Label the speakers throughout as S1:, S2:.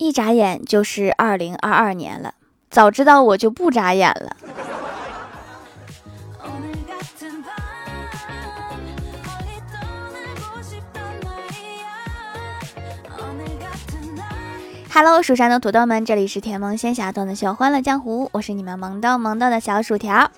S1: 一眨眼就是二零二二年了，早知道我就不眨眼了。Hello，蜀山的土豆们，这里是甜萌仙侠段的秀欢乐江湖，我是你们萌豆萌豆的小薯条。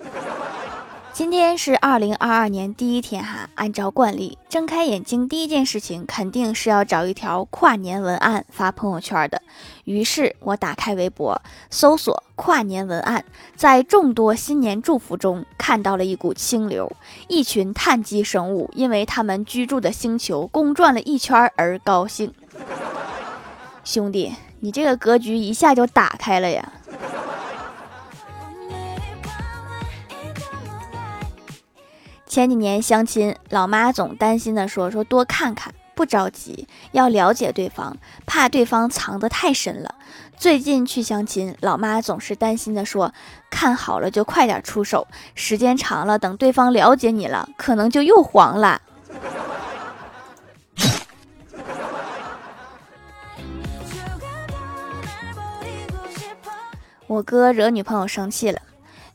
S1: 今天是二零二二年第一天哈，按照惯例，睁开眼睛第一件事情肯定是要找一条跨年文案发朋友圈的。于是我打开微博，搜索跨年文案，在众多新年祝福中看到了一股清流，一群碳基生物因为他们居住的星球公转了一圈而高兴。兄弟。你这个格局一下就打开了呀！前几年相亲，老妈总担心的说：“说多看看，不着急，要了解对方，怕对方藏得太深了。”最近去相亲，老妈总是担心的说：“看好了就快点出手，时间长了，等对方了解你了，可能就又黄了。”我哥惹女朋友生气了，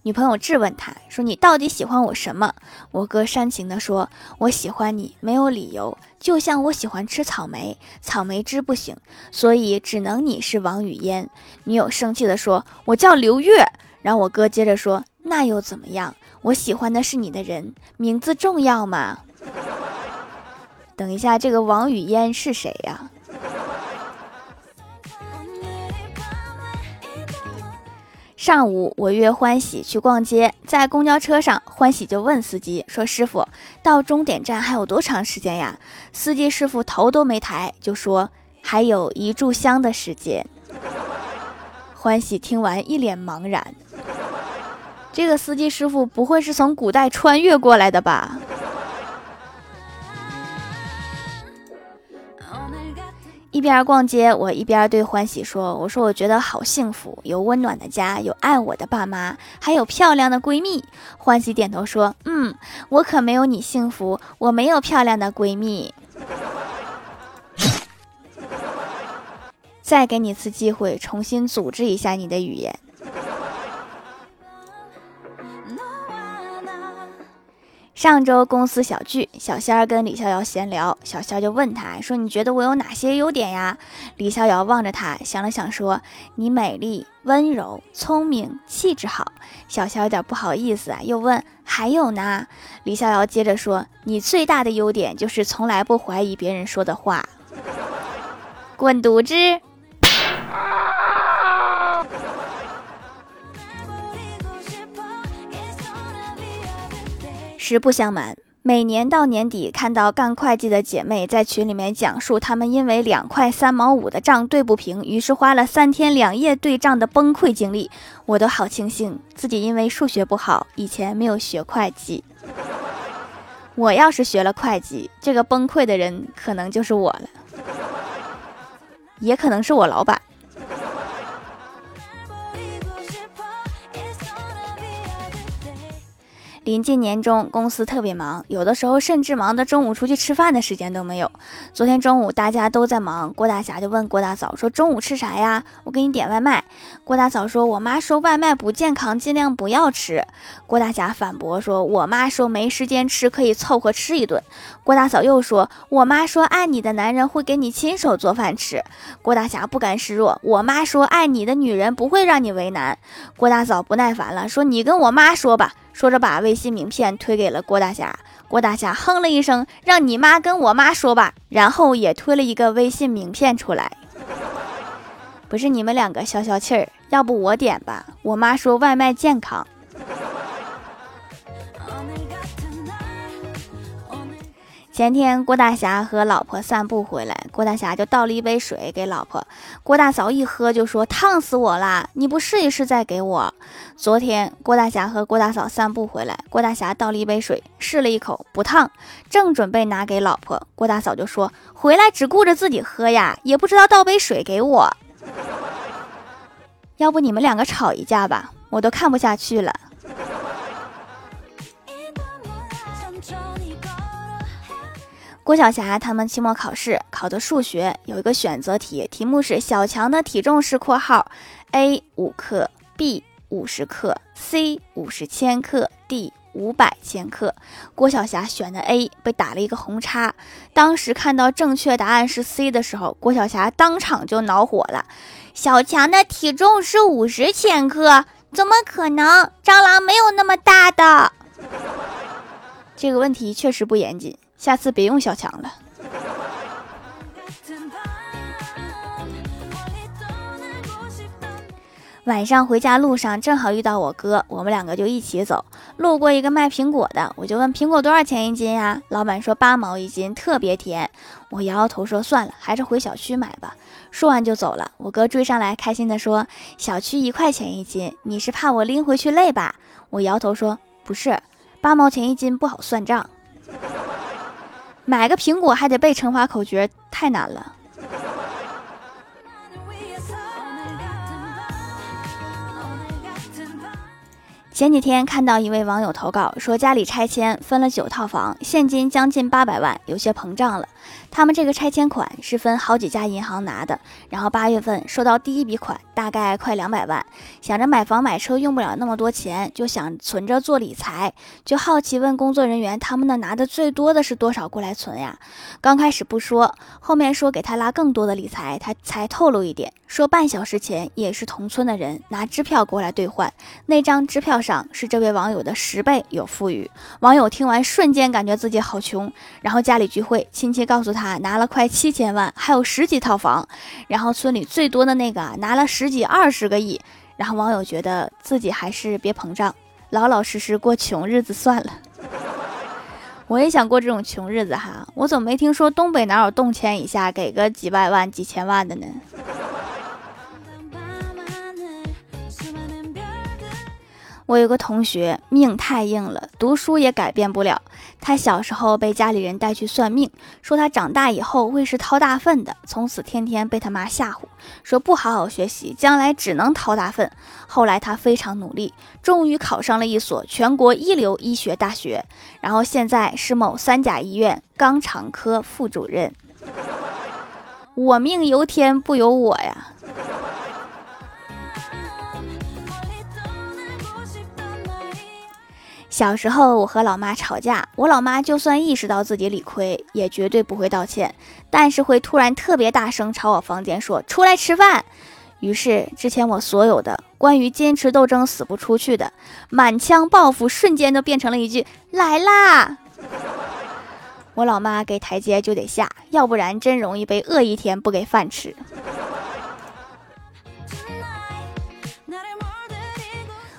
S1: 女朋友质问他说：“你到底喜欢我什么？”我哥煽情的说：“我喜欢你没有理由，就像我喜欢吃草莓，草莓汁不行，所以只能你是王语嫣。”女友生气的说：“我叫刘月。”然后我哥接着说：“那又怎么样？我喜欢的是你的人，名字重要吗？” 等一下，这个王语嫣是谁呀？上午，我约欢喜去逛街，在公交车上，欢喜就问司机说：“师傅，到终点站还有多长时间呀？”司机师傅头都没抬，就说：“还有一炷香的时间。”欢喜听完一脸茫然，这个司机师傅不会是从古代穿越过来的吧？一边逛街，我一边对欢喜说：“我说我觉得好幸福，有温暖的家，有爱我的爸妈，还有漂亮的闺蜜。”欢喜点头说：“嗯，我可没有你幸福，我没有漂亮的闺蜜。”再给你次机会，重新组织一下你的语言。上周公司小聚，小仙儿跟李逍遥闲聊，小仙儿就问他说：“你觉得我有哪些优点呀？”李逍遥望着他，想了想说：“你美丽、温柔、聪明、气质好。”小仙儿有点不好意思啊，又问：“还有呢？”李逍遥接着说：“你最大的优点就是从来不怀疑别人说的话。”滚犊子！实不相瞒，每年到年底，看到干会计的姐妹在群里面讲述她们因为两块三毛五的账对不平，于是花了三天两夜对账的崩溃经历，我都好庆幸自己因为数学不好，以前没有学会计。我要是学了会计，这个崩溃的人可能就是我了，也可能是我老板。临近年终，公司特别忙，有的时候甚至忙得中午出去吃饭的时间都没有。昨天中午大家都在忙，郭大侠就问郭大嫂说：“中午吃啥呀？我给你点外卖。”郭大嫂说：“我妈说外卖不健康，尽量不要吃。”郭大侠反驳说：“我妈说没时间吃，可以凑合吃一顿。”郭大嫂又说：“我妈说爱你的男人会给你亲手做饭吃。”郭大侠不甘示弱：“我妈说爱你的女人不会让你为难。”郭大嫂不耐烦了，说：“你跟我妈说吧。”说着，把微信名片推给了郭大侠。郭大侠哼了一声：“让你妈跟我妈说吧。”然后也推了一个微信名片出来。不是你们两个消消气儿，要不我点吧？我妈说外卖健康。前天郭大侠和老婆散步回来，郭大侠就倒了一杯水给老婆。郭大嫂一喝就说：“烫死我啦！你不试一试再给我？”昨天郭大侠和郭大嫂散步回来，郭大侠倒了一杯水，试了一口不烫，正准备拿给老婆，郭大嫂就说：“回来只顾着自己喝呀，也不知道倒杯水给我。要不你们两个吵一架吧，我都看不下去了。”郭晓霞他们期末考试考的数学有一个选择题，题目是小强的体重是（括号 ）A 五克，B 五十克，C 五十千克，D 五百千克。郭晓霞选的 A，被打了一个红叉。当时看到正确答案是 C 的时候，郭晓霞当场就恼火了。小强的体重是五十千克，怎么可能？蟑螂没有那么大的。这个问题确实不严谨。下次别用小强了。晚上回家路上正好遇到我哥，我们两个就一起走。路过一个卖苹果的，我就问苹果多少钱一斤呀？老板说八毛一斤，特别甜。我摇摇头说算了，还是回小区买吧。说完就走了。我哥追上来，开心的说：“小区一块钱一斤，你是怕我拎回去累吧？”我摇头说：“不是，八毛钱一斤不好算账。”买个苹果还得背乘法口诀，太难了。前几天看到一位网友投稿说，家里拆迁分了九套房，现金将近八百万，有些膨胀了。他们这个拆迁款是分好几家银行拿的，然后八月份收到第一笔款，大概快两百万，想着买房买车用不了那么多钱，就想存着做理财，就好奇问工作人员，他们那拿的最多的是多少过来存呀？刚开始不说，后面说给他拉更多的理财，他才透露一点，说半小时前也是同村的人拿支票过来兑换，那张支票上是这位网友的十倍有富裕。网友听完瞬间感觉自己好穷，然后家里聚会，亲戚告诉他。拿了快七千万，还有十几套房，然后村里最多的那个拿了十几二十个亿，然后网友觉得自己还是别膨胀，老老实实过穷日子算了。我也想过这种穷日子哈，我怎么没听说东北哪有动迁一下给个几百万几千万的呢？我有个同学命太硬了，读书也改变不了。他小时候被家里人带去算命，说他长大以后会是掏大粪的，从此天天被他妈吓唬，说不好好学习，将来只能掏大粪。后来他非常努力，终于考上了一所全国一流医学大学，然后现在是某三甲医院肛肠科副主任。我命由天不由我呀。小时候，我和老妈吵架，我老妈就算意识到自己理亏，也绝对不会道歉，但是会突然特别大声朝我房间说：“出来吃饭。”于是，之前我所有的关于坚持斗争死不出去的满腔抱负，瞬间都变成了一句“来啦”。我老妈给台阶就得下，要不然真容易被饿一天不给饭吃。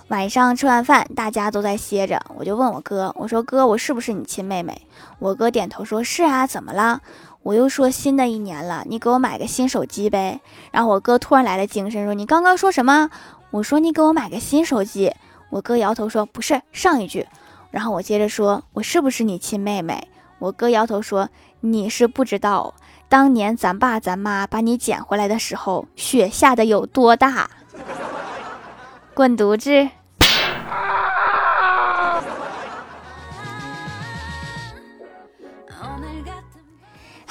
S1: 晚上吃完饭，大家都在歇着，我就问我哥：“我说哥，我是不是你亲妹妹？”我哥点头说：“是啊，怎么了？”我又说：“新的一年了，你给我买个新手机呗。”然后我哥突然来了精神，说：“你刚刚说什么？”我说：“你给我买个新手机。”我哥摇头说：“不是，上一句。”然后我接着说：“我是不是你亲妹妹？”我哥摇头说：“你是不知道，当年咱爸咱妈把你捡回来的时候，雪下的有多大。”滚犊子！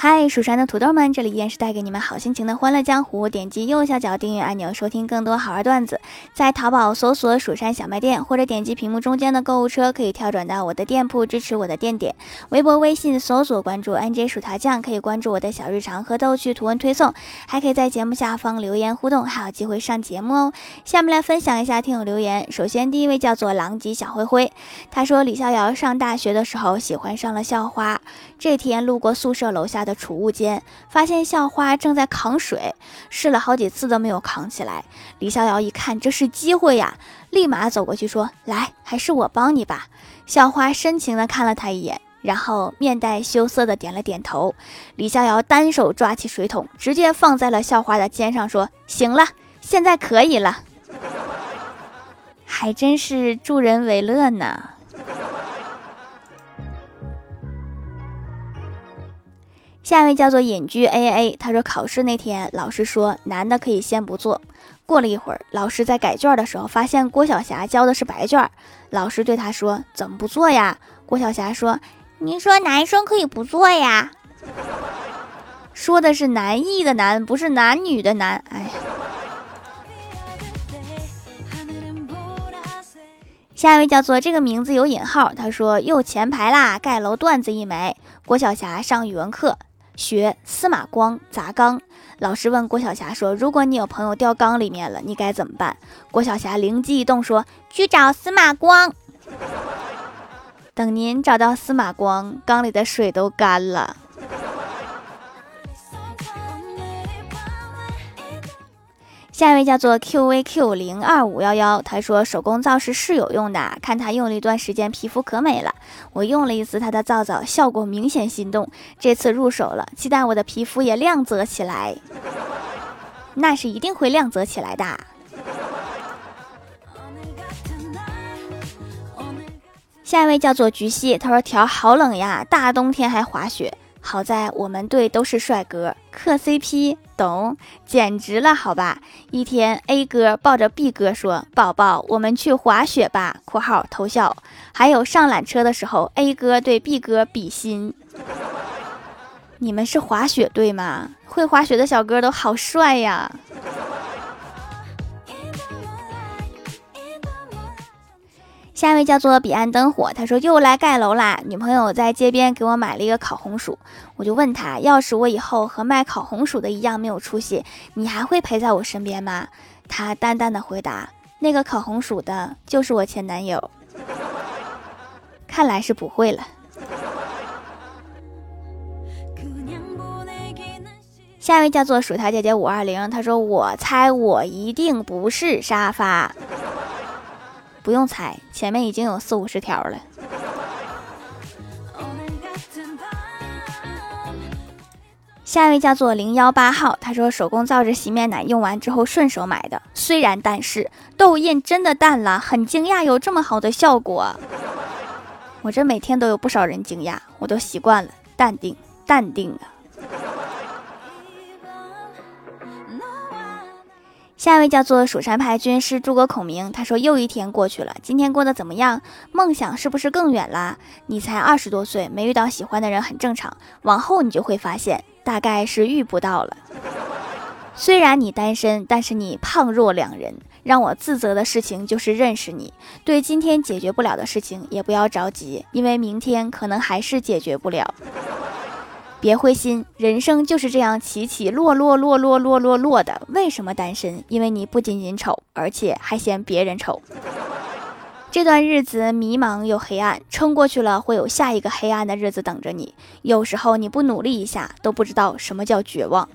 S1: 嗨，蜀山的土豆们，这里依然是带给你们好心情的欢乐江湖。点击右下角订阅按钮，收听更多好玩段子。在淘宝搜索“蜀山小卖店”，或者点击屏幕中间的购物车，可以跳转到我的店铺，支持我的店点。微博、微信搜索关注 “nj 薯条酱”，可以关注我的小日常和逗趣图文推送，还可以在节目下方留言互动，还有机会上节目哦。下面来分享一下听友留言。首先，第一位叫做狼藉小灰灰，他说李逍遥上大学的时候喜欢上了校花，这天路过宿舍楼下。的储物间，发现校花正在扛水，试了好几次都没有扛起来。李逍遥一看这是机会呀，立马走过去说：“来，还是我帮你吧。”校花深情地看了他一眼，然后面带羞涩地点了点头。李逍遥单手抓起水桶，直接放在了校花的肩上，说：“行了，现在可以了。”还真是助人为乐呢。下一位叫做隐居 A A，他说考试那天，老师说男的可以先不做。过了一会儿，老师在改卷的时候，发现郭晓霞交的是白卷，老师对他说：“怎么不做呀？”郭晓霞说：“您说男生可以不做呀？”说的是男艺的男，不是男女的男。哎。下一位叫做这个名字有引号，他说又前排啦，盖楼段子一枚。郭晓霞上语文课学司马光砸缸，老师问郭晓霞说：“如果你有朋友掉缸里面了，你该怎么办？”郭晓霞灵机一动说：“去找司马光。”等您找到司马光，缸里的水都干了。下一位叫做 QVQ 零二五幺幺，他说手工皂是是有用的，看他用了一段时间，皮肤可美了。我用了一次他的皂皂，效果明显心动，这次入手了，期待我的皮肤也亮泽起来。那是一定会亮泽起来的。下一位叫做菊溪，他说条好冷呀，大冬天还滑雪。好在我们队都是帅哥，磕 CP，懂，简直了，好吧。一天，A 哥抱着 B 哥说：“宝宝，我们去滑雪吧。”（括号偷笑）还有上缆车的时候，A 哥对 B 哥比心。你们是滑雪队吗？会滑雪的小哥都好帅呀。下一位叫做彼岸灯火，他说又来盖楼啦。女朋友在街边给我买了一个烤红薯，我就问他，要是我以后和卖烤红薯的一样没有出息，你还会陪在我身边吗？他淡淡的回答，那个烤红薯的就是我前男友。看来是不会了。下一位叫做薯条姐姐五二零，他说我猜我一定不是沙发。不用猜，前面已经有四五十条了。下一位叫做零幺八号，他说手工皂是洗面奶用完之后顺手买的，虽然但是痘印真的淡了，很惊讶有这么好的效果。我这每天都有不少人惊讶，我都习惯了，淡定淡定啊。下一位叫做蜀山派军师诸葛孔明，他说又一天过去了，今天过得怎么样？梦想是不是更远啦？你才二十多岁，没遇到喜欢的人很正常，往后你就会发现，大概是遇不到了。虽然你单身，但是你胖若两人。让我自责的事情就是认识你。对今天解决不了的事情，也不要着急，因为明天可能还是解决不了。别灰心，人生就是这样起起落落落落落落落的。为什么单身？因为你不仅仅丑，而且还嫌别人丑。这段日子迷茫又黑暗，撑过去了，会有下一个黑暗的日子等着你。有时候你不努力一下，都不知道什么叫绝望。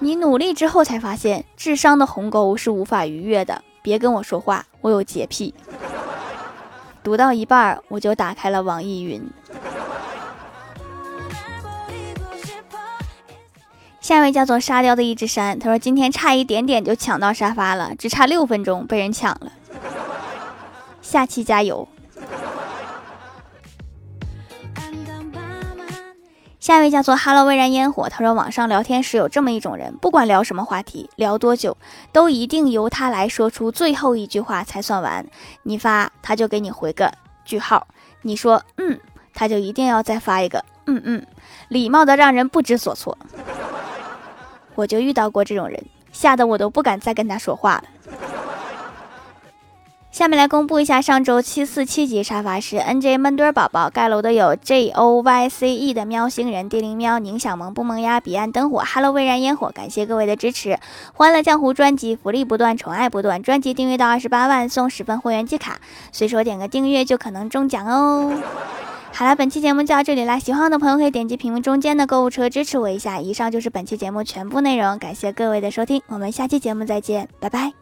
S1: 你努力之后才发现，智商的鸿沟是无法逾越的。别跟我说话，我有洁癖。读到一半，我就打开了网易云。下一位叫做沙雕的一只山，他说今天差一点点就抢到沙发了，只差六分钟被人抢了。下期加油。下一位叫做 Hello 微燃烟火，他说网上聊天时有这么一种人，不管聊什么话题，聊多久，都一定由他来说出最后一句话才算完。你发他就给你回个句号，你说嗯，他就一定要再发一个嗯嗯，礼貌的让人不知所措。我就遇到过这种人，吓得我都不敢再跟他说话了。下面来公布一下上周七四七级沙发是 N J 闷墩宝宝盖楼的有 J O Y C E 的喵星人、地灵喵、宁小萌不萌呀、彼岸灯火、Hello 微燃烟火，感谢各位的支持！欢乐江湖专辑福利不断，宠爱不断，专辑订阅到二十八万送十份会员季卡，随手点个订阅就可能中奖哦。好了，本期节目就到这里啦！喜欢我的朋友可以点击屏幕中间的购物车支持我一下。以上就是本期节目全部内容，感谢各位的收听，我们下期节目再见，拜拜。